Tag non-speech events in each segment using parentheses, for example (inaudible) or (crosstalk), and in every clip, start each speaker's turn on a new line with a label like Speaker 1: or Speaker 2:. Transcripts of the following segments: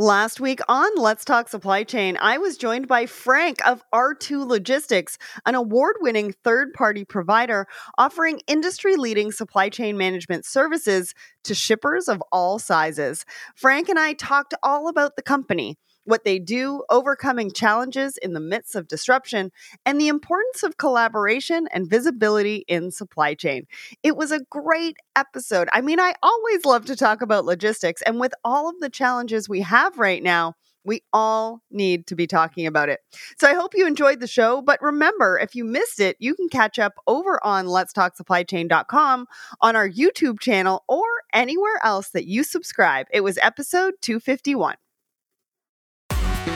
Speaker 1: Last week on Let's Talk Supply Chain, I was joined by Frank of R2 Logistics, an award winning third party provider offering industry leading supply chain management services to shippers of all sizes. Frank and I talked all about the company what they do, overcoming challenges in the midst of disruption, and the importance of collaboration and visibility in supply chain. It was a great episode. I mean, I always love to talk about logistics, and with all of the challenges we have right now, we all need to be talking about it. So I hope you enjoyed the show. But remember, if you missed it, you can catch up over on Let's Talk Supply letstalksupplychain.com, on our YouTube channel, or anywhere else that you subscribe. It was episode 251.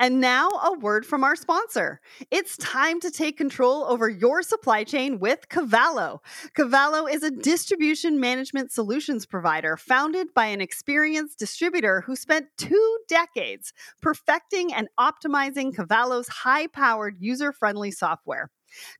Speaker 1: And now, a word from our sponsor. It's time to take control over your supply chain with Cavallo. Cavallo is a distribution management solutions provider founded by an experienced distributor who spent two decades perfecting and optimizing Cavallo's high powered, user friendly software.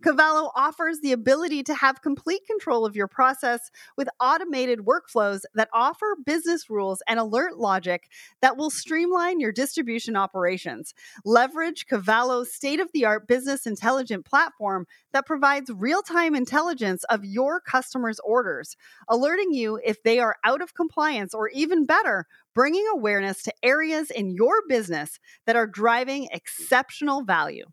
Speaker 1: Cavallo offers the ability to have complete control of your process with automated workflows that offer business rules and alert logic that will streamline your distribution operations. Leverage Cavallo's state of the art business intelligent platform that provides real time intelligence of your customers' orders, alerting you if they are out of compliance or even better, bringing awareness to areas in your business that are driving exceptional value.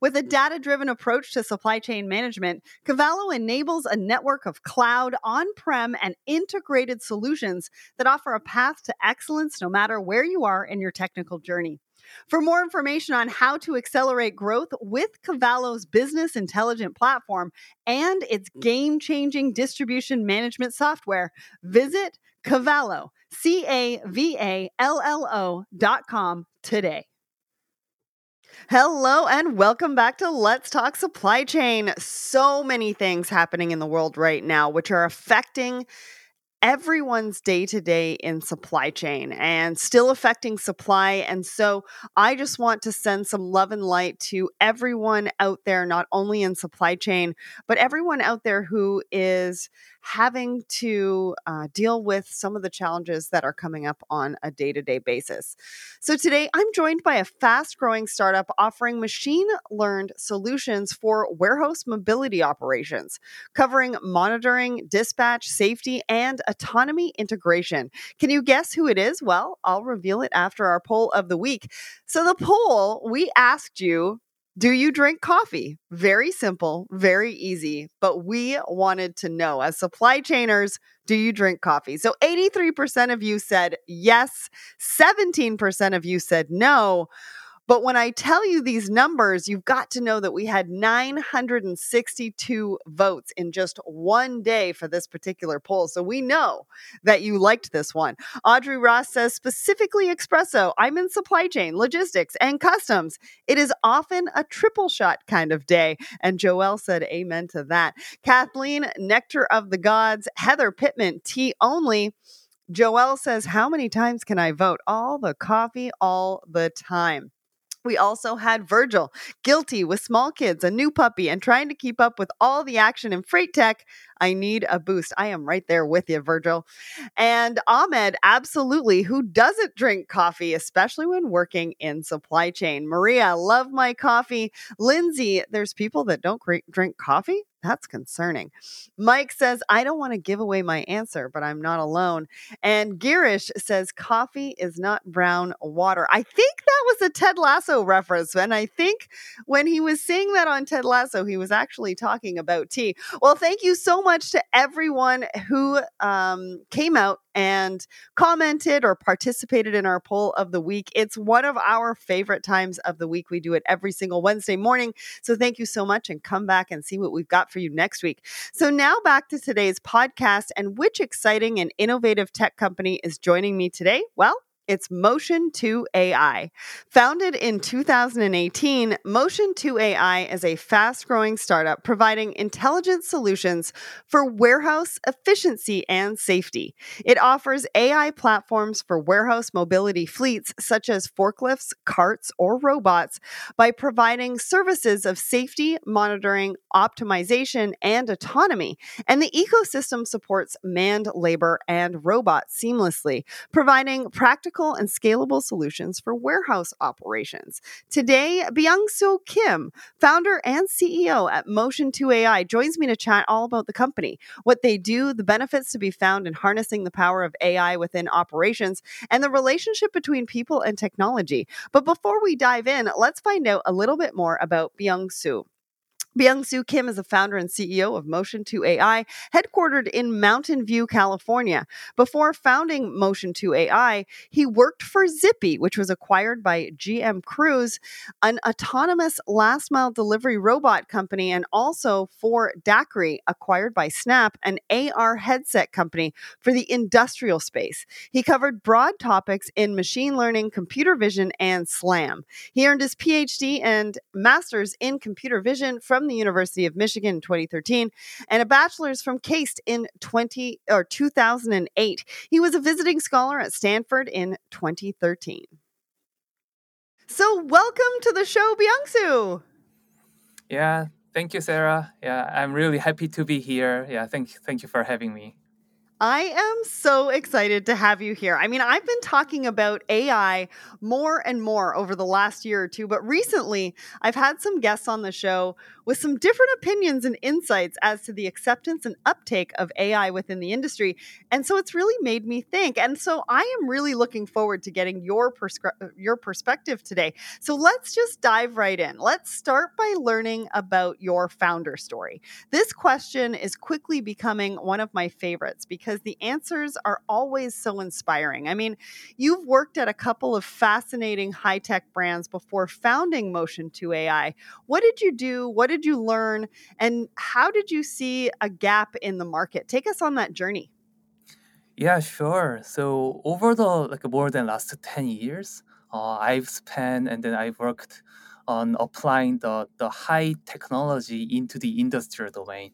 Speaker 1: With a data driven approach to supply chain management, Cavallo enables a network of cloud, on prem, and integrated solutions that offer a path to excellence no matter where you are in your technical journey. For more information on how to accelerate growth with Cavallo's business intelligent platform and its game changing distribution management software, visit Cavallo, C A V A L L O dot com today. Hello and welcome back to Let's Talk Supply Chain. So many things happening in the world right now, which are affecting everyone's day to day in supply chain and still affecting supply. And so I just want to send some love and light to everyone out there, not only in supply chain, but everyone out there who is having to uh, deal with some of the challenges that are coming up on a day to day basis. So, today I'm joined by a fast growing startup offering machine learned solutions for warehouse mobility operations, covering monitoring, dispatch, safety, and autonomy integration. Can you guess who it is? Well, I'll reveal it after our poll of the week. So, the poll we asked you do you drink coffee? Very simple, very easy. But we wanted to know as supply chainers, do you drink coffee? So 83% of you said yes, 17% of you said no. But when I tell you these numbers, you've got to know that we had 962 votes in just one day for this particular poll. So we know that you liked this one. Audrey Ross says specifically espresso. I'm in supply chain, logistics, and customs. It is often a triple shot kind of day. And Joelle said amen to that. Kathleen, nectar of the gods. Heather Pittman, tea only. Joelle says, How many times can I vote? All the coffee, all the time. We also had Virgil, guilty with small kids, a new puppy, and trying to keep up with all the action in freight tech. I need a boost. I am right there with you, Virgil. And Ahmed, absolutely, who doesn't drink coffee, especially when working in supply chain. Maria, love my coffee. Lindsay, there's people that don't drink coffee. That's concerning. Mike says, I don't want to give away my answer, but I'm not alone. And Girish says, coffee is not brown water. I think that was a Ted Lasso reference. And I think when he was saying that on Ted Lasso, he was actually talking about tea. Well, thank you so much to everyone who um, came out and commented or participated in our poll of the week. It's one of our favorite times of the week. We do it every single Wednesday morning. So thank you so much and come back and see what we've got for you next week. So now back to today's podcast and which exciting and innovative tech company is joining me today? Well, It's Motion 2 AI. Founded in 2018, Motion 2 AI is a fast growing startup providing intelligent solutions for warehouse efficiency and safety. It offers AI platforms for warehouse mobility fleets, such as forklifts, carts, or robots, by providing services of safety, monitoring, optimization, and autonomy. And the ecosystem supports manned labor and robots seamlessly, providing practical and scalable solutions for warehouse operations. Today, Byung Soo Kim, founder and CEO at Motion 2 AI, joins me to chat all about the company, what they do, the benefits to be found in harnessing the power of AI within operations, and the relationship between people and technology. But before we dive in, let's find out a little bit more about Byung Soo. Byung Soo Kim is the founder and CEO of Motion 2 AI, headquartered in Mountain View, California. Before founding Motion 2 AI, he worked for Zippy, which was acquired by GM Cruise, an autonomous last mile delivery robot company, and also for Daqri, acquired by Snap, an AR headset company for the industrial space. He covered broad topics in machine learning, computer vision, and SLAM. He earned his PhD and master's in computer vision from the University of Michigan in 2013 and a bachelor's from KAIST in 20 or 2008. He was a visiting scholar at Stanford in 2013. So, welcome to the show, Byung-Soo.
Speaker 2: Yeah, thank you, Sarah. Yeah, I'm really happy to be here. Yeah, thank thank you for having me.
Speaker 1: I am so excited to have you here. I mean, I've been talking about AI more and more over the last year or two, but recently I've had some guests on the show with some different opinions and insights as to the acceptance and uptake of AI within the industry. And so it's really made me think. And so I am really looking forward to getting your perscri- your perspective today. So let's just dive right in. Let's start by learning about your founder story. This question is quickly becoming one of my favorites because the answers are always so inspiring. I mean, you've worked at a couple of fascinating high-tech brands before founding Motion 2 AI. What did you do? What did you learn and how did you see a gap in the market? Take us on that journey.
Speaker 2: Yeah, sure. So over the like more than last 10 years, uh, I've spent and then I've worked on applying the, the high technology into the industrial domain,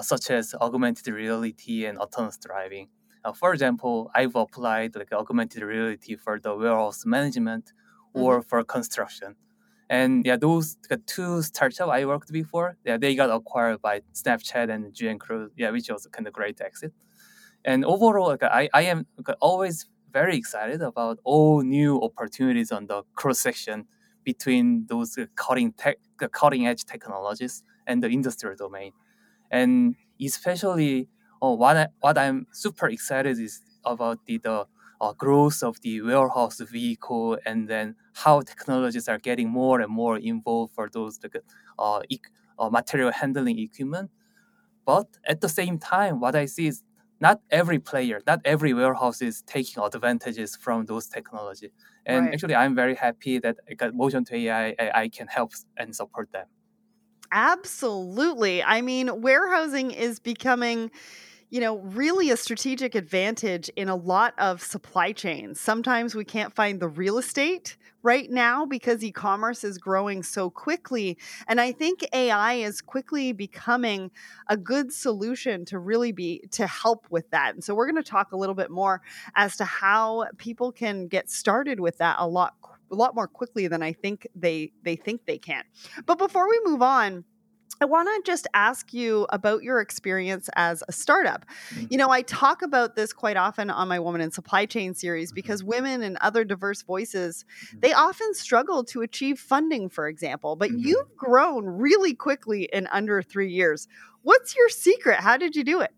Speaker 2: such as augmented reality and autonomous driving. Uh, for example, I've applied like augmented reality for the warehouse management or mm-hmm. for construction. And yeah, those two startups I worked before, yeah, they got acquired by Snapchat and GM Cruise, yeah, which was kind of great exit. And overall, like, I, I am always very excited about all new opportunities on the cross section between those cutting tech, cutting edge technologies and the industrial domain. And especially, oh, what I, what I'm super excited is about the, the uh, growth of the warehouse vehicle and then how technologies are getting more and more involved for those uh, e- uh, material handling equipment. But at the same time, what I see is not every player, not every warehouse is taking advantages from those technology. And right. actually, I'm very happy that Motion 2 AI I, I can help and support them.
Speaker 1: Absolutely. I mean, warehousing is becoming you know, really a strategic advantage in a lot of supply chains. Sometimes we can't find the real estate right now because e commerce is growing so quickly. And I think AI is quickly becoming a good solution to really be to help with that. And so we're going to talk a little bit more as to how people can get started with that a lot a lot more quickly than I think they they think they can. But before we move on, I want to just ask you about your experience as a startup. Mm-hmm. You know, I talk about this quite often on my Woman in Supply Chain series mm-hmm. because women and other diverse voices, mm-hmm. they often struggle to achieve funding, for example, but mm-hmm. you've grown really quickly in under three years. What's your secret? How did you do it?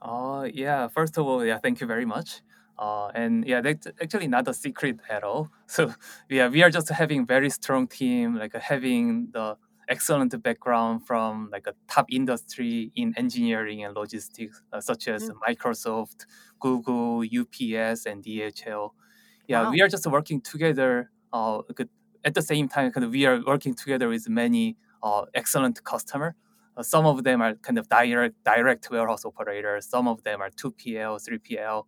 Speaker 2: Uh, yeah, first of all, yeah, thank you very much. Uh, and yeah, that's actually not a secret at all. (laughs) So yeah, we are just having very strong team, like having the excellent background from like a top industry in engineering and logistics, uh, such as mm. Microsoft, Google, UPS, and DHL. Yeah, wow. we are just working together. Uh, at the same time, kind of we are working together with many uh, excellent customer. Uh, some of them are kind of direct direct warehouse operators. Some of them are 2PL, 3PL,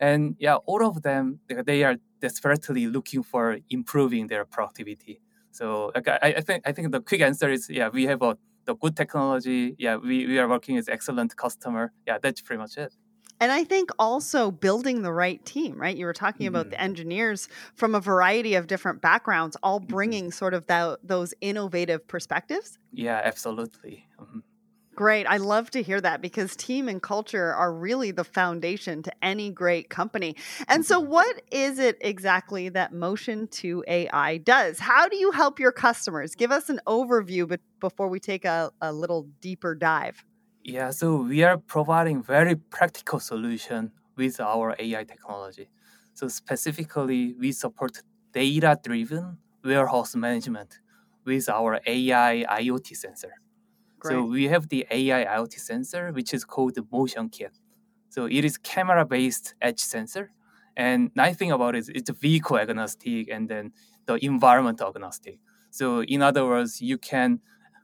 Speaker 2: and yeah, all of them they are desperately looking for improving their productivity. So like, I, I think I think the quick answer is yeah, we have a the good technology. Yeah, we, we are working with excellent customer. Yeah, that's pretty much it.
Speaker 1: And I think also building the right team, right? You were talking mm-hmm. about the engineers from a variety of different backgrounds, all mm-hmm. bringing mm-hmm. sort of that, those innovative perspectives.
Speaker 2: Yeah, absolutely. Mm-hmm.
Speaker 1: Great. I love to hear that because team and culture are really the foundation to any great company. And so, mm-hmm. what is it exactly that Motion 2 AI does? How do you help your customers? Give us an overview but before we take a, a little deeper dive.
Speaker 2: Yeah, so we are providing very practical solution with our AI technology. So specifically, we support data-driven warehouse management with our AI IoT sensor. Great. So we have the AI IoT sensor, which is called the Motion Kit. So it is camera-based edge sensor. And nice thing about it is it's vehicle agnostic and then the environment agnostic. So in other words, you can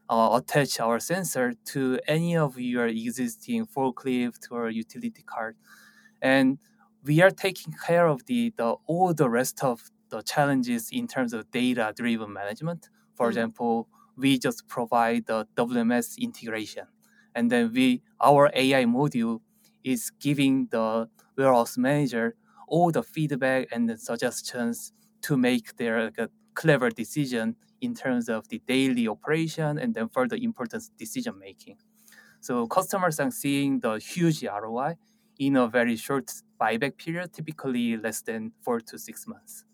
Speaker 2: uh, attach our sensor to any of your existing forklift or utility cart. And we are taking care of the, the all the rest of the challenges in terms of data driven management. For mm-hmm. example, we just provide the WMS integration. And then we our AI module is giving the warehouse manager all the feedback and the suggestions to make their like, clever decision in terms of the daily operation and then further important decision making. So customers are seeing the huge ROI in a very short buyback period, typically less than four to six months.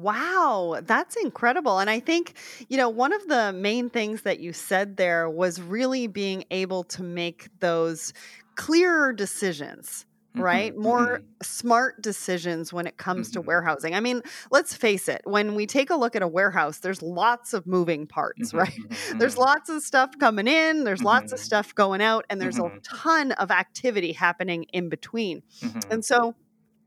Speaker 1: Wow, that's incredible. And I think, you know, one of the main things that you said there was really being able to make those clearer decisions right? Mm-hmm. More mm-hmm. smart decisions when it comes mm-hmm. to warehousing. I mean, let's face it, when we take a look at a warehouse, there's lots of moving parts, (laughs) mm-hmm. right? There's mm-hmm. lots of stuff coming in, there's lots of mm-hmm. stuff going out, and there's a ton of activity happening in between. And so,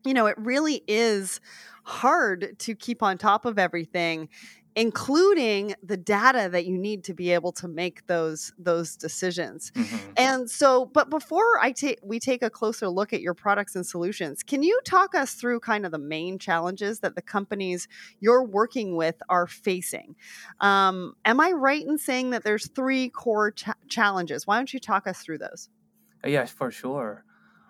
Speaker 1: you know, it really is hard to keep on top of everything including the data that you need to be able to make those those decisions. Mm-hmm. And so but before I take we take a closer look at your products and solutions, can you talk us through kind of the main challenges that the companies you're working with are facing? Um, am I right in saying that there's three core ch- challenges? Why don't you talk us through those?
Speaker 2: Yeah, for sure.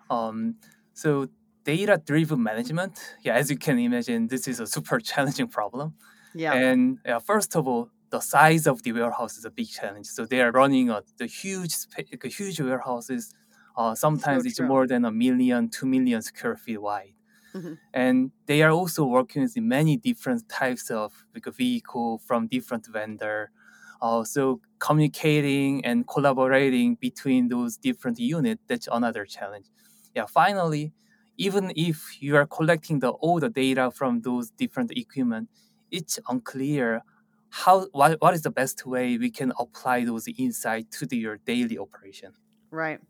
Speaker 2: Um, so data driven management, yeah, as you can imagine, this is a super (laughs) challenging problem. Yeah. And uh, first of all, the size of the warehouse is a big challenge. So they are running a, the huge, huge warehouses. Uh, sometimes so it's more than a million, two million square feet wide. Mm-hmm. And they are also working with many different types of like, vehicle from different vendor. Uh, so communicating and collaborating between those different units, that's another challenge. Yeah, finally, even if you are collecting the all the data from those different equipment, it's unclear how what, what is the best way we can apply those insights to the, your daily operation.
Speaker 1: Right.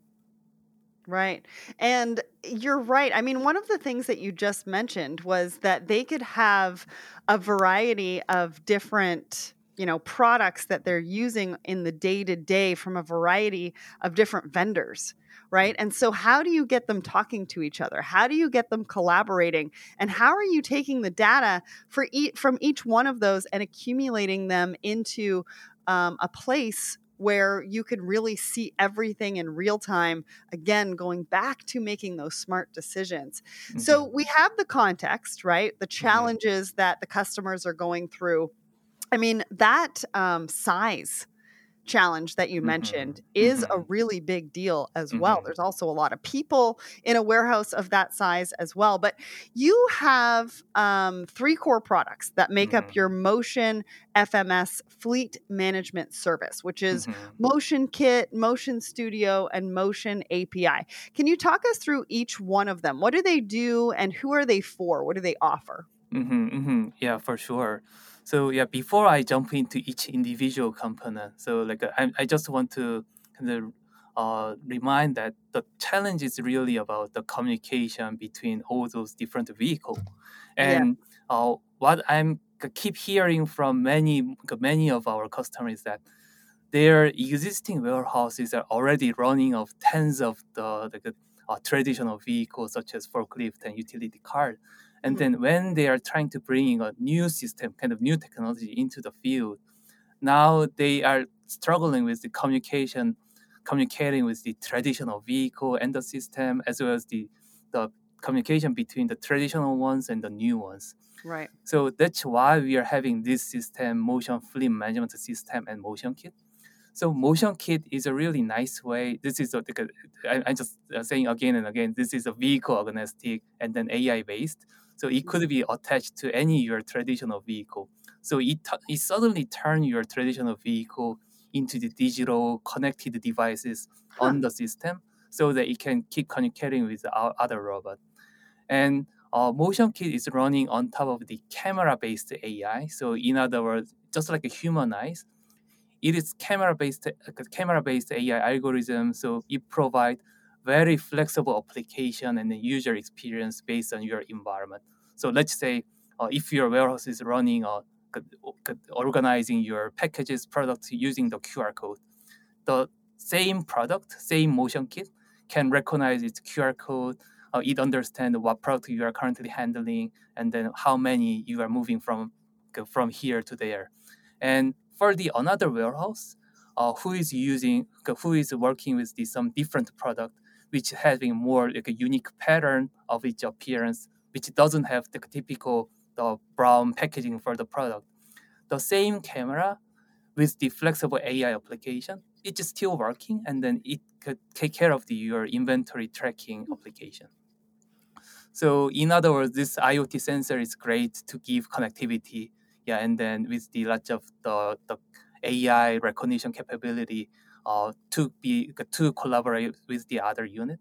Speaker 1: Right. And you're right. I mean, one of the things that you just mentioned was that they could have a variety of different you know products that they're using in the day to day from a variety of different vendors right? And so, how do you get them talking to each other? How do you get them collaborating? And how are you taking the data for each, from each one of those and accumulating them into um, a place where you can really see everything in real time again going back to making those smart decisions mm-hmm. so we have the context right the mm-hmm. challenges mm-hmm. that the customers are going through i mean that um, size challenge that you mm-hmm. mentioned is mm-hmm. a really big deal as mm-hmm. well. There's also a lot of people in a warehouse of that size as well. But you have um, three core products that make mm-hmm. up your Motion FMS fleet management service, which is mm-hmm. Motion Kit, Motion Studio, and Motion API. Can you talk us through each one of them? What do they do and who are they for? What do they offer?
Speaker 2: Mm-hmm, yeah, for sure. So yeah, before I jump into each individual component, so like I, I just want to kind of uh, remind that the challenge is really about the communication between all those different vehicles, and yeah. uh, what I'm keep hearing from many many of our customers that their existing warehouses are already running of tens of the, the uh, traditional vehicles such as forklift and utility car. And then when they are trying to bring a new system, kind of new technology into the field, now they are struggling with the communication, communicating with the traditional vehicle and the system, as well as the the communication between the traditional ones and the new ones.
Speaker 1: Right.
Speaker 2: So that's why we are having this system, motion fleet management system and motion kit. So motion kit is a really nice way. This is a, like a I, I'm just saying again and again. This is a vehicle agnostic and then AI based. So it could be attached to any your traditional vehicle. So it it suddenly turn your traditional vehicle into the digital connected devices
Speaker 1: Huh.
Speaker 2: on the system, so that it can keep communicating with our other robot. And uh, motion kit is running on top of the camera based AI. So in other words, just like a human eyes, it is camera based camera based AI algorithm. So it provides very flexible application and the user experience based on your environment. So let's say uh, if your warehouse is running uh, c- c- organizing your packages products using the QR code, the same product, same motion kit can recognize its QR code. Uh, it understands what product you are currently handling and then how many you are moving from from here to there. And for the another warehouse, uh, who is using who is working with some different product, which having more like a unique pattern of its appearance, which doesn't have the typical the brown packaging for the product. The same camera with the flexible AI application, it's still working, and then it could take care of the your inventory tracking application. So in other words, this IoT sensor is great to give connectivity. Yeah, and then with the lots of the, the AI recognition capability uh, to be to collaborate with the other unit.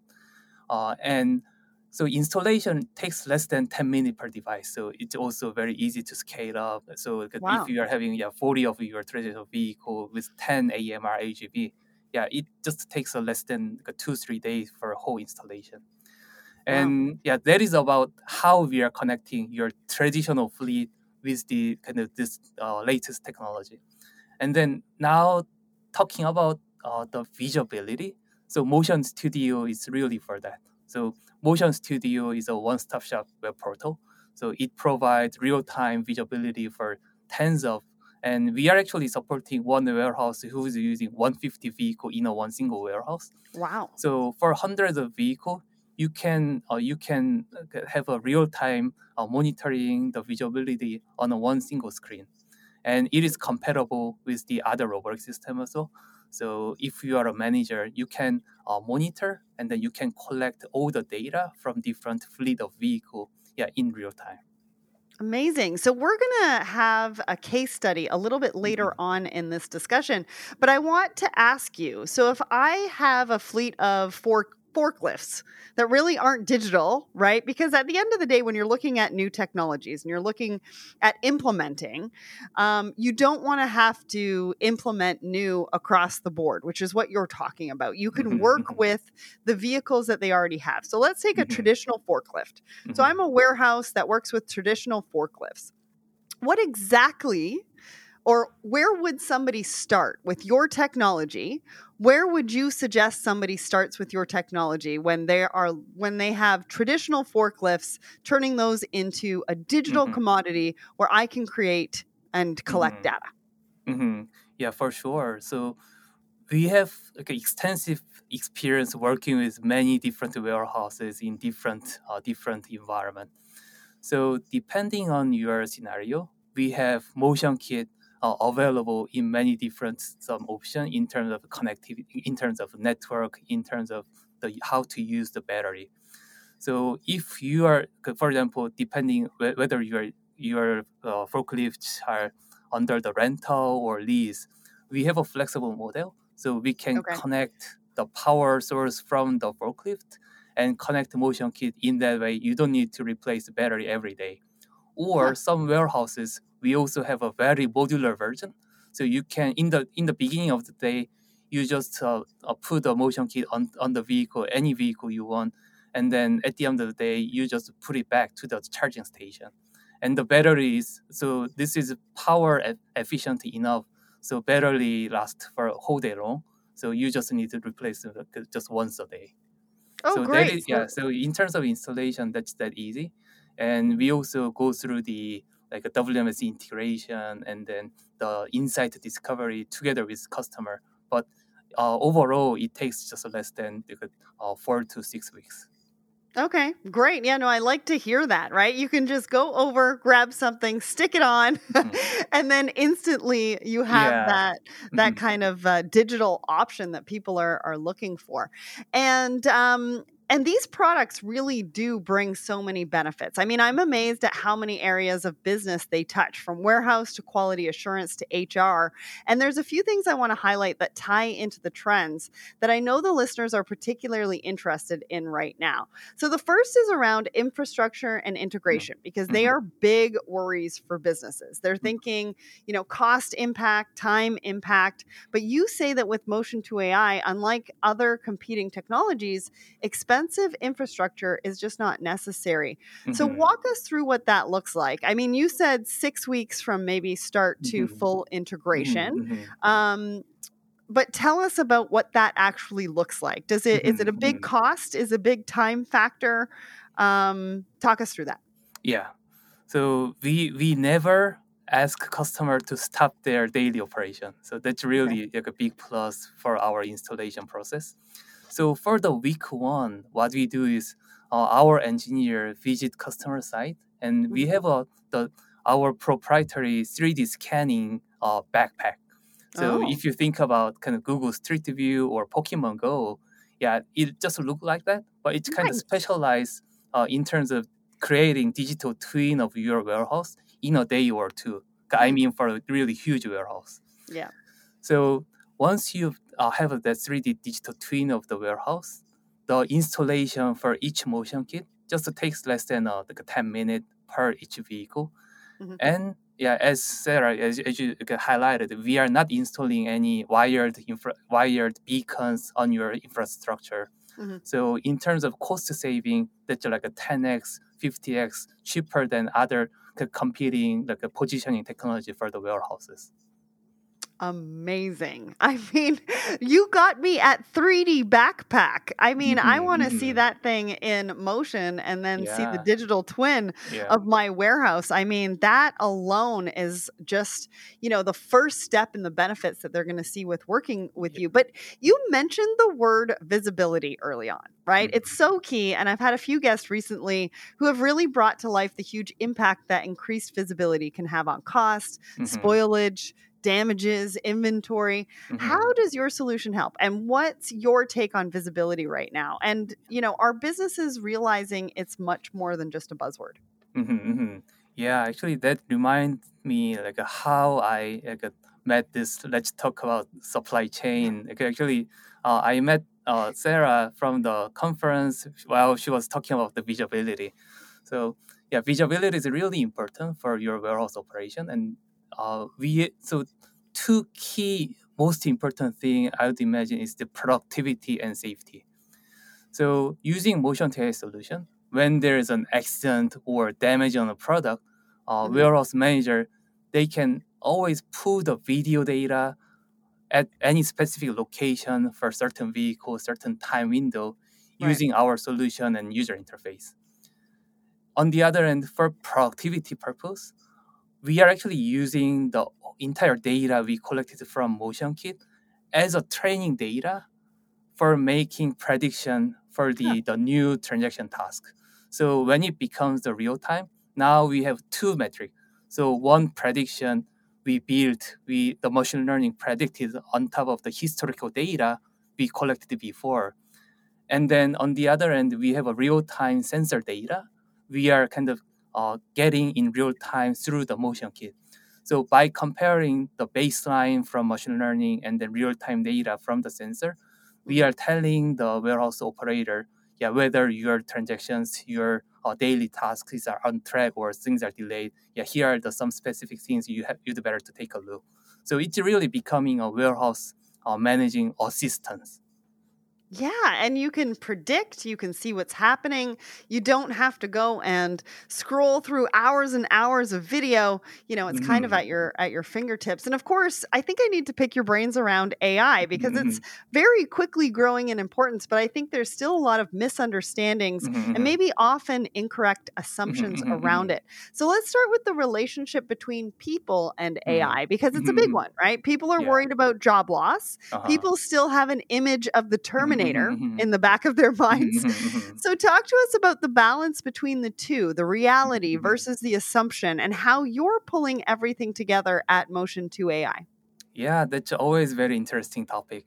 Speaker 2: Uh, and so installation takes less than 10 minutes per device. So it's also very easy to scale up. So
Speaker 1: Wow.
Speaker 2: if you are having yeah 40 of your traditional vehicle with 10 AMR AGV, yeah, it just takes uh, less than two, three days for a whole installation.
Speaker 1: Wow.
Speaker 2: And yeah, that is about how we are connecting your traditional fleet with the kind of this uh, latest technology. And then now talking about uh, the visibility. So Motion Studio is really for that. So Motion Studio is a one-stop shop web portal. So it provides real-time visibility for tens of, and we are actually supporting one warehouse who is using 150 vehicle in a one single warehouse.
Speaker 1: Wow.
Speaker 2: So for hundreds of vehicle, you can uh, you can uh, have a real time uh, monitoring the visibility on a one single screen, and it is compatible with the other robotic system also. So if you are a manager, you can uh, monitor and then you can collect all the data from different fleet of vehicle, yeah, in real time.
Speaker 1: Amazing. So, we're going to have a case study a little bit later
Speaker 2: Mhm.
Speaker 1: on in this discussion, but I want to ask you so, if I have a fleet of fork forklifts that really aren't digital, right? Because at the end of the day, when you're looking at new technologies and you're looking at implementing, um, you don't want to have to implement new across the board, which is what you're talking about. You can
Speaker 2: Mhm,
Speaker 1: work
Speaker 2: mhm,
Speaker 1: with the vehicles that they already have. So, let's take a
Speaker 2: Mhm.
Speaker 1: traditional forklift. So. I'm a warehouse that works with traditional forklifts. What exactly or where would somebody start with your technology? Where would you suggest somebody starts with your technology when they are when they have traditional forklifts turning those into a digital
Speaker 2: Mhm.
Speaker 1: commodity where I can create and collect
Speaker 2: Mhm.
Speaker 1: data?
Speaker 2: hmm Yeah, for sure. So we have like extensive experience working with many different warehouses in different uh, different environment. So depending on your scenario, we have motion kit uh, available in many different some option in terms of connectivity, in terms of network, in terms of the how to use the battery. So if you are, for example, depending whether your your uh, forklifts are under the rental or lease, we have a flexible model, so we can
Speaker 1: Okay.
Speaker 2: connect the power source from the forklift and connect motion kit in that way. You don't need to replace the battery every day. Or
Speaker 1: Huh.
Speaker 2: some warehouses, we also have a very modular version, so you can in the in the beginning of the day, you just uh, uh, put the motion kit on on the vehicle, any vehicle you want, and then at the end of the day you just put it back to the charging station. And the battery is so this is power e- efficient enough. So battery lasts for a whole day long. So you just need to replace it uh, just once a day.
Speaker 1: Oh,
Speaker 2: so
Speaker 1: great.
Speaker 2: that is yeah. So in terms of installation, that's that easy, and we also go through the like a WMS integration and then the insight discovery together with customer. But uh, overall, it takes just less than uh, four to six weeks.
Speaker 1: Okay, great. Yeah, no, I like to hear that, right? You can just go over, grab something, stick it on, mm. (laughs) and then instantly you have yeah. that that mm-hmm. kind of uh, digital option that people are are looking for. And um and these products really do bring so many benefits. I mean, I'm amazed at how many areas of business they touch from warehouse to quality assurance to HR. And there's a few things I want to highlight that tie into the trends that I know the listeners are particularly interested in right now. So the first is around infrastructure and integration because they mm-hmm. are big worries for businesses. They're mm-hmm. thinking, you know, cost impact, time impact, but you say that with Motion 2 AI, unlike other competing technologies, expense expensive infrastructure is just not necessary. Mm-hmm. So, walk us through what that looks like. I mean, you said six weeks from maybe start to mm-hmm. full integration. Mm-hmm. mm-hmm. Um, but tell us about what that actually looks like. Does it is it a big mm-hmm. cost? Is a big time factor? Um, talk us through that.
Speaker 2: Yeah. So we we never ask customer to stop their daily operation. So that's really okay. like a big plus for our installation process. So for the week one, what we do is uh, our engineer visit customer site, and we mm-hmm. have a the our proprietary 3D scanning uh, backpack. So oh. if you think about kind of Google Street View or Pokemon Go, yeah, it just look like that, but it's kind nice. of specialized uh, in terms of creating digital twin of your warehouse in a day or two. I mm-hmm. mean, for a really huge warehouse.
Speaker 1: Yeah.
Speaker 2: So once you uh, have the 3D digital twin of the warehouse, the installation for each motion kit just takes less than uh, like 10 minutes per each vehicle. Mm-hmm. And yeah, as Sarah, as, as you highlighted, we are not installing any wired infra- wired beacons on your infrastructure. Mm-hmm. So in terms of cost saving, that's like a 10x, 50x cheaper than other competing like a positioning technology for the warehouses
Speaker 1: amazing. (laughs) I mean, you got me at 3D backpack. I mean, mm-hmm, I want to mm-hmm. see that thing in motion and then yeah. see the digital twin yeah. of my warehouse. I mean, that alone is just, you know, the first step in the benefits that they're going to see with working with you. But you mentioned the word visibility early on, right? Mm-hmm. It's so key. And I've had a few guests recently who have really brought to life the huge impact that increased visibility can have on cost, mm-hmm. spoilage, damages, inventory. Mm-hmm. How does your solution help? And what's your take on visibility right now? And, you know, are businesses realizing it's much more than just a buzzword?
Speaker 2: Mm-hmm, mm-hmm. Yeah, actually, that reminds me like how I like, met this. Let's talk about supply chain. Like, actually, uh, I met uh, Sarah from the conference while she was talking about the visibility. So yeah, visibility is really important for your warehouse operation, and uh, we so two key most important thing I would imagine is the productivity and safety. So using Motion 2 AI solution, when there is an accident or damage on a product, uh, mm-hmm. warehouse manager they can always pull the video data at any specific location for certain vehicle, certain time window, right. using our solution and user interface. On the other end, for productivity purpose, we are actually using the entire data we collected from MotionKit as a training data for making prediction for the, the new transaction task. So when it becomes the real time, now we have two metrics. So one prediction we built, we the machine learning predicted on top of the historical data we collected before. And then on the other end, we have a real-time sensor data. We are kind of uh, getting in real time through the motion kit. So by comparing the baseline from machine learning and the real time data from the sensor, we are telling the warehouse operator, yeah, whether your transactions, your uh, daily tasks are on track or things are delayed. Yeah, here are the some specific things you have you'd better to take a look. So it's really becoming a warehouse uh, managing assistance.
Speaker 1: Yeah, and you can predict, you can see what's happening. You don't have to go and scroll through hours and hours of video. You know, it's kind of
Speaker 2: Mhm.
Speaker 1: at your at your fingertips. And of course, I think I need to pick your brains around AI because it's
Speaker 2: Mhm.
Speaker 1: very quickly growing in importance, but I think there's still a lot of misunderstandings
Speaker 2: Mhm,
Speaker 1: and
Speaker 2: mhm.
Speaker 1: maybe often incorrect
Speaker 2: Mhm,
Speaker 1: assumptions around it. So let's start with the relationship between people and. AI because it's a big one, right? People are
Speaker 2: Yeah.
Speaker 1: worried about job loss
Speaker 2: Uh-huh.
Speaker 1: people still have an image of the
Speaker 2: mhm,
Speaker 1: Terminator
Speaker 2: mhm.
Speaker 1: in the back of their
Speaker 2: Mhm,
Speaker 1: minds.
Speaker 2: mhm, mhm.
Speaker 1: So, talk to us about the balance between the two, the reality versus the assumption, and how you're pulling everything together at Motion 2 AI.
Speaker 2: Yeah, that's always very interesting topic.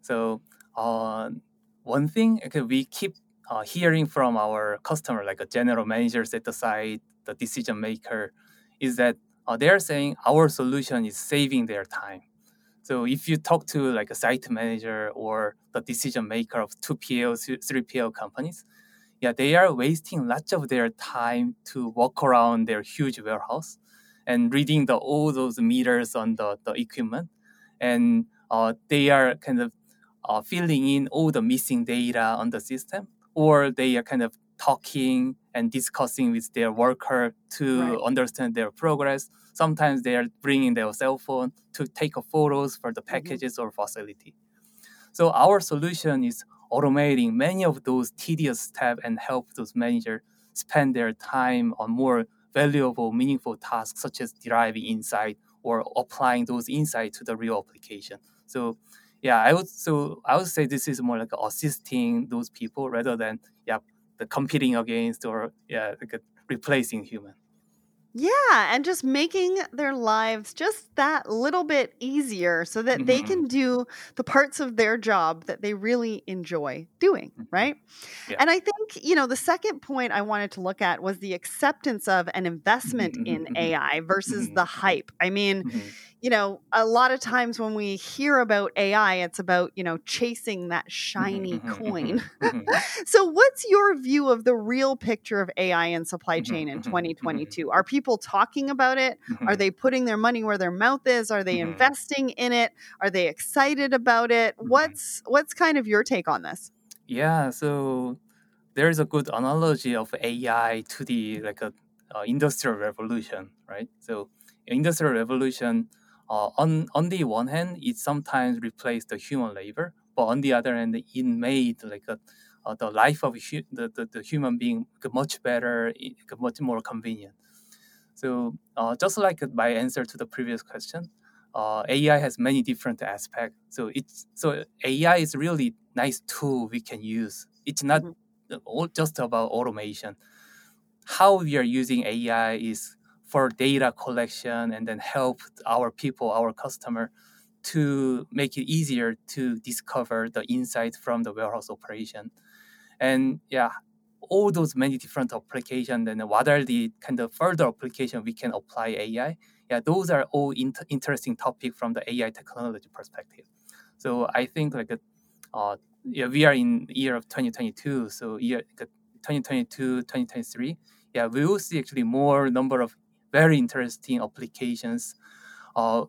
Speaker 2: So, uh, one thing okay, we keep uh, hearing from our customer, like a general managers at the site, the decision maker, is that uh, they're saying our solution is saving their time. So if you talk to like a site manager or the decision maker of 2PL, 3PL companies, yeah, they are wasting lots of their time to walk around their huge warehouse and reading the all those meters on the, the equipment. And uh, they are kind of uh, filling in all the missing data on the system, or they are kind of talking and discussing with their worker to
Speaker 1: Right.
Speaker 2: understand their progress. Sometimes they are bringing their cell phone to take photos for the
Speaker 1: Mhm.
Speaker 2: packages or facility. So our solution is automating many of those tedious steps and help those managers spend their time on more valuable, meaningful tasks such as deriving insight or applying those insights to the real application. So yeah, I would so I would say this is more like assisting those people rather than yeah the competing against or yeah like replacing human.
Speaker 1: Yeah, and just making their lives just that little bit easier so that they
Speaker 2: Mhm,
Speaker 1: can do the parts of their job that they really enjoy doing,
Speaker 2: mhm.
Speaker 1: right?
Speaker 2: Yeah.
Speaker 1: And I think, you know, the second point I wanted to look at was the acceptance of an investment
Speaker 2: Mhm,
Speaker 1: in
Speaker 2: mhm, mhm,
Speaker 1: AI versus
Speaker 2: mhm,
Speaker 1: the hype. I mean, you know, a lot of times when we hear about AI, it's about, you know, chasing that shiny coin. (laughs) so, what's your view of the real picture of AI in supply chain in
Speaker 2: mhm, mhm.
Speaker 1: 2022? Are people talking about it? Are they putting their money where their mouth is? Are they investing in it? Are they excited about it? What's what's kind of your take on this?
Speaker 2: Yeah, so there's a good analogy of AI to the like a uh, industrial revolution, right? So industrial revolution, uh, on on the one hand, it sometimes replaced the human labor, but on the other hand, it made like a uh, the life of hu- the, the, the human being much better, much more convenient. So uh, just like my answer to the previous question, uh, AI has many different aspects. So it's so AI is really nice tool we can use. It's not
Speaker 1: Mhm.
Speaker 2: Just about automation. How we are using AI is for data collection and then help our people, our customer, to make it easier to discover the insights from the warehouse operation. And yeah, all those many different applications and what are the kind of further application we can apply AI. Yeah, those are all int- interesting topic from the AI technology perspective. So I think like uh, yeah, we are in year of 2022. So year 2022, 2023. Yeah, we will see actually more number of very interesting applications uh,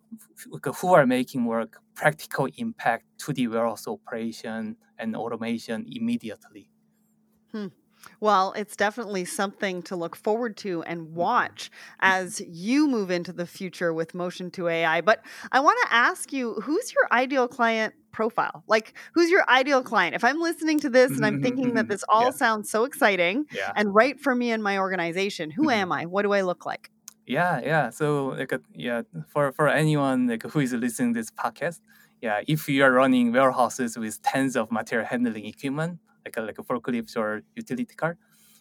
Speaker 2: who are making more practical impact to the warehouse operation and automation immediately.
Speaker 1: Hmm. Well, it's definitely something to look forward to and watch as you move into the future with Motion 2 AI. But I want to ask you who's your ideal client profile? Like, who's your ideal client? If I'm listening to this and I'm thinking that (laughs) this all
Speaker 2: yeah,
Speaker 1: sounds so exciting
Speaker 2: yeah,
Speaker 1: and right for me and my organization, who
Speaker 2: Mhm.
Speaker 1: am I? What do I look like?
Speaker 2: yeah, yeah. So like uh, yeah, for for anyone like who is listening to this podcast, yeah, if you are running warehouses with tens of material handling equipment, like a, like a forklift or utility car,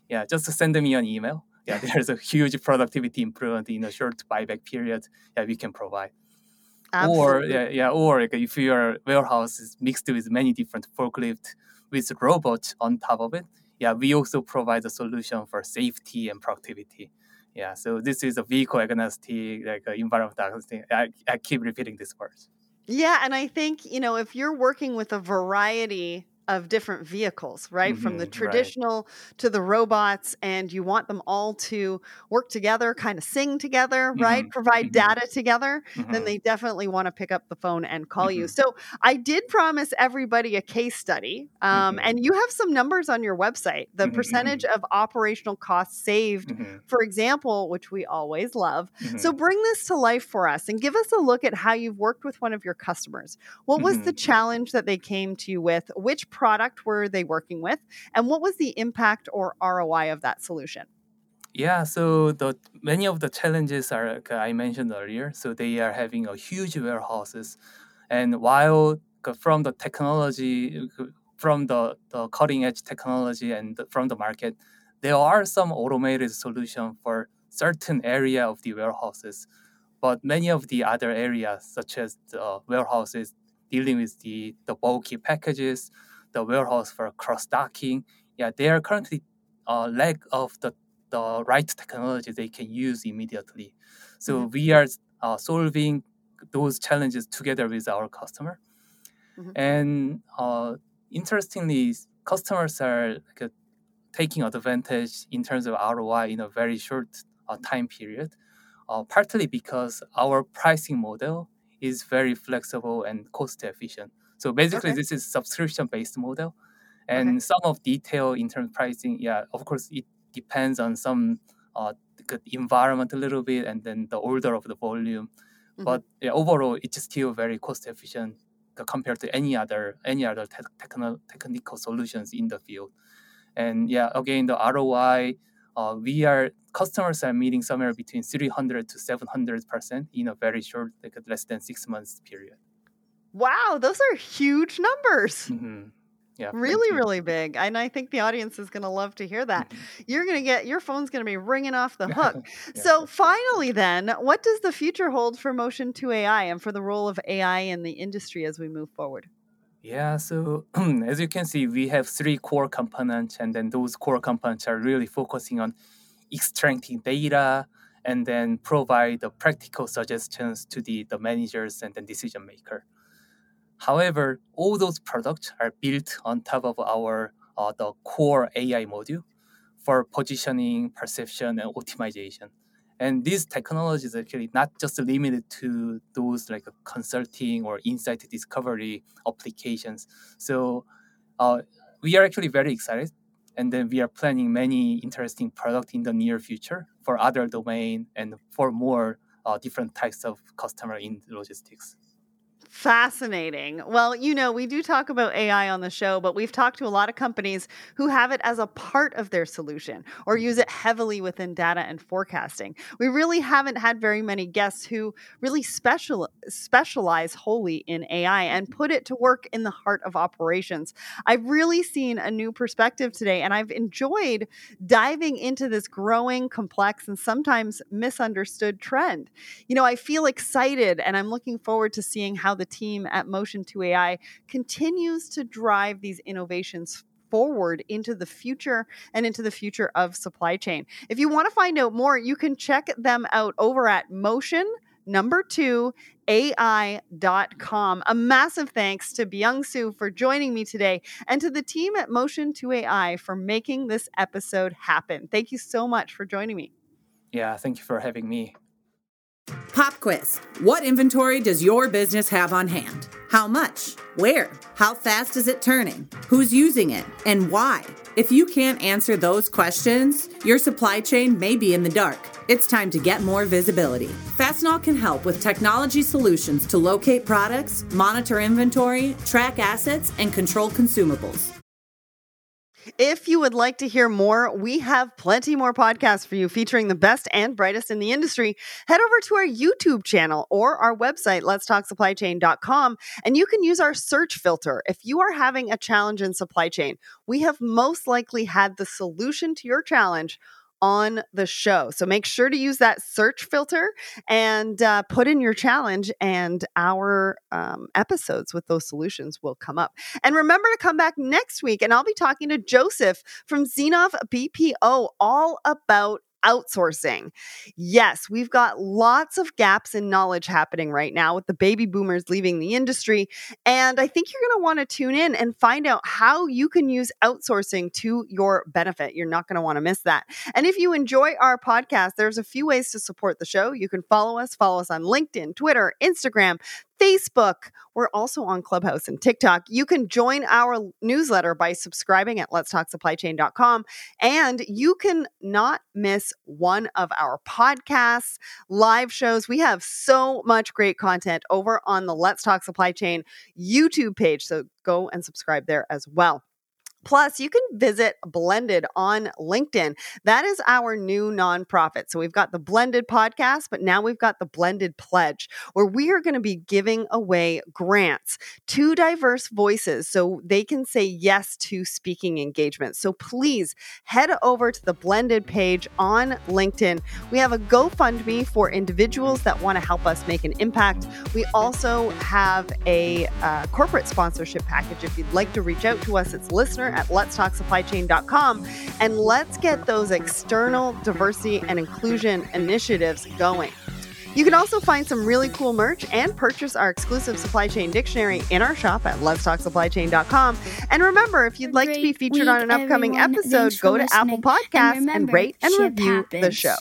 Speaker 2: yeah, just send me an email. Yeah, (laughs) there's a huge productivity improvement in a short buyback period. Yeah, we can provide.
Speaker 1: Absolutely.
Speaker 2: Or yeah, yeah, or like if your warehouse is mixed with many different forklift with robots on top of it, yeah, we also provide a solution for safety and productivity. Yeah, so this is a vehicle agnostic, like uh, environment agnostic. I, I keep repeating this word.
Speaker 1: Yeah, and I think, you know, if you're working with a variety of different vehicles, right? Mm-hmm, From the
Speaker 2: mm-hmm,
Speaker 1: traditional
Speaker 2: right.
Speaker 1: to the robots, and you want them all to work together, kind of sing together, right?
Speaker 2: Mm-hmm,
Speaker 1: Provide
Speaker 2: mm-hmm,
Speaker 1: data together, then
Speaker 2: mm-hmm,
Speaker 1: they definitely want to pick up the phone and call you.
Speaker 2: mm-hmm,
Speaker 1: So I did promise everybody a case study, um, and you have some numbers on your website. The percentage of operational costs saved, for example, which we always love. So bring this to life for us and give us a look at how you've worked with one of your customers. What was the challenge that they came to you with? Which product were they working with? And what was the impact or ROI of that solution?
Speaker 2: Yeah, so the many of the challenges are like I mentioned earlier. So they are having a huge warehouses, and while from the technology, uh, from the, the cutting edge technology and from the market, there are some automated solution for certain area of the warehouses, but many of the other areas, such as the warehouses dealing with the, the bulky packages, the warehouse for cross docking, yeah, they are currently uh, lack of the the right technology they can use immediately. So
Speaker 1: hmm
Speaker 2: we are uh, solving those challenges together with our customer.
Speaker 1: hmm
Speaker 2: And uh, interestingly, customers are like, uh, taking advantage in terms of ROI in a very short uh, time period, uh, partly because our pricing model is very flexible and cost efficient. So basically,
Speaker 1: Okay.
Speaker 2: this is subscription based model,
Speaker 1: Okay.
Speaker 2: and some of detail in terms of pricing, yeah, of course, it depends on some uh, the environment a little bit, and then the order of the volume.
Speaker 1: hmm
Speaker 2: But yeah, overall, it's still very cost efficient compared to any other any other te- techno- technical solutions in the field. And yeah, again, the ROI, uh, we are customers are meeting somewhere between 300 to 700 percent in a very short, like less than six months period.
Speaker 1: Wow, those are huge numbers.
Speaker 2: hmm Yeah,
Speaker 1: Really, really big. And I think the audience is going to love to hear that.
Speaker 2: Mhm.
Speaker 1: You're going to get your phone's going to be ringing off the hook. (laughs)
Speaker 2: yeah,
Speaker 1: So, finally, then, what does the future hold for Motion 2 AI and for the role of AI in the industry as we move forward?
Speaker 2: Yeah, so (clears throat) as you can see, we have three core components, and then those core components are really focusing on extracting data and then provide the practical suggestions to the, the managers and the decision maker. However, all those products are built on top of our uh, the core AI module for positioning, perception, and optimization. And these technologies are actually not just limited to those like consulting or insight discovery applications. So uh, we are actually very excited, and then we are planning many interesting products in the near future for other domain and for more uh, different types of customer in logistics.
Speaker 1: Fascinating. Well, you know, we do talk about AI on the show, but we've talked to a lot of companies who have it as a part of their solution or mm-hmm. use it heavily within data and forecasting. We really haven't had very many guests who really special specialize wholly in AI and mm-hmm. put it to work in the heart of operations. I've really seen a new perspective today and I've enjoyed diving into this growing, complex and sometimes misunderstood trend. You know, I feel excited and I'm looking forward to seeing how the team at Motion 2 AI continues to drive these innovations forward into the future and into the future of supply chain. If you want to find out more, you can check them out over at Motion number two ai.com a massive thanks to byung Su for joining me today and to the team at motion 2 ai for making this episode happen thank you so much for joining me
Speaker 2: Yeah, thank you for having me.
Speaker 3: Pop quiz. What inventory does your business have on hand? How much? Where? How fast is it turning? Who's using it? And why? If you can't answer those questions, your supply chain may be in the dark. It's time to get more visibility. Fastenal can help with technology solutions to locate products, monitor inventory, track assets, and control consumables.
Speaker 1: If you would like to hear more, we have plenty more podcasts for you featuring the best and brightest in the industry. Head over to our YouTube channel or our website, letstalksupplychain.com, and you can use our search filter. If you are having a challenge in supply chain, we have most likely had the solution to your challenge on the show. So make sure to use that search filter and uh, put in your challenge, and our um, episodes with those solutions will come up. And remember to come back next week, and I'll be talking to Joseph from Xenov BPO all about outsourcing. Yes, we've got lots of gaps in knowledge happening right now with the baby boomers leaving the industry. And I think you're going to want to tune in and find out how you can use outsourcing to your benefit. You're not going to want to miss that. And if you enjoy our podcast, there's a few ways to support the show. You can follow us, follow us on LinkedIn, Twitter, Instagram, Facebook. We're also on Clubhouse and TikTok. You can join our newsletter by subscribing at letstalksupplychain.com. And you can not miss one of our podcasts, live shows. We have so much great content over on the Let's Talk Supply Chain YouTube page. So go and subscribe there as well. Plus, you can visit Blended on LinkedIn. That is our new nonprofit. So we've got the Blended podcast, but now we've got the Blended Pledge, where we are going to be giving away grants to diverse voices so they can say yes to speaking engagements. So please head over to the Blended page on LinkedIn. We have a GoFundMe for individuals that want to help us make an impact. We also have a uh, corporate sponsorship package. If you'd like to reach out to us, it's listener at letstalksupplychain.com and let's get those external diversity and inclusion initiatives going. You can also find some really cool merch and purchase our exclusive supply chain dictionary in our shop at letstalksupplychain.com. And remember, if you'd like to be featured on an upcoming episode, go to Apple Podcasts and, rate and review the show.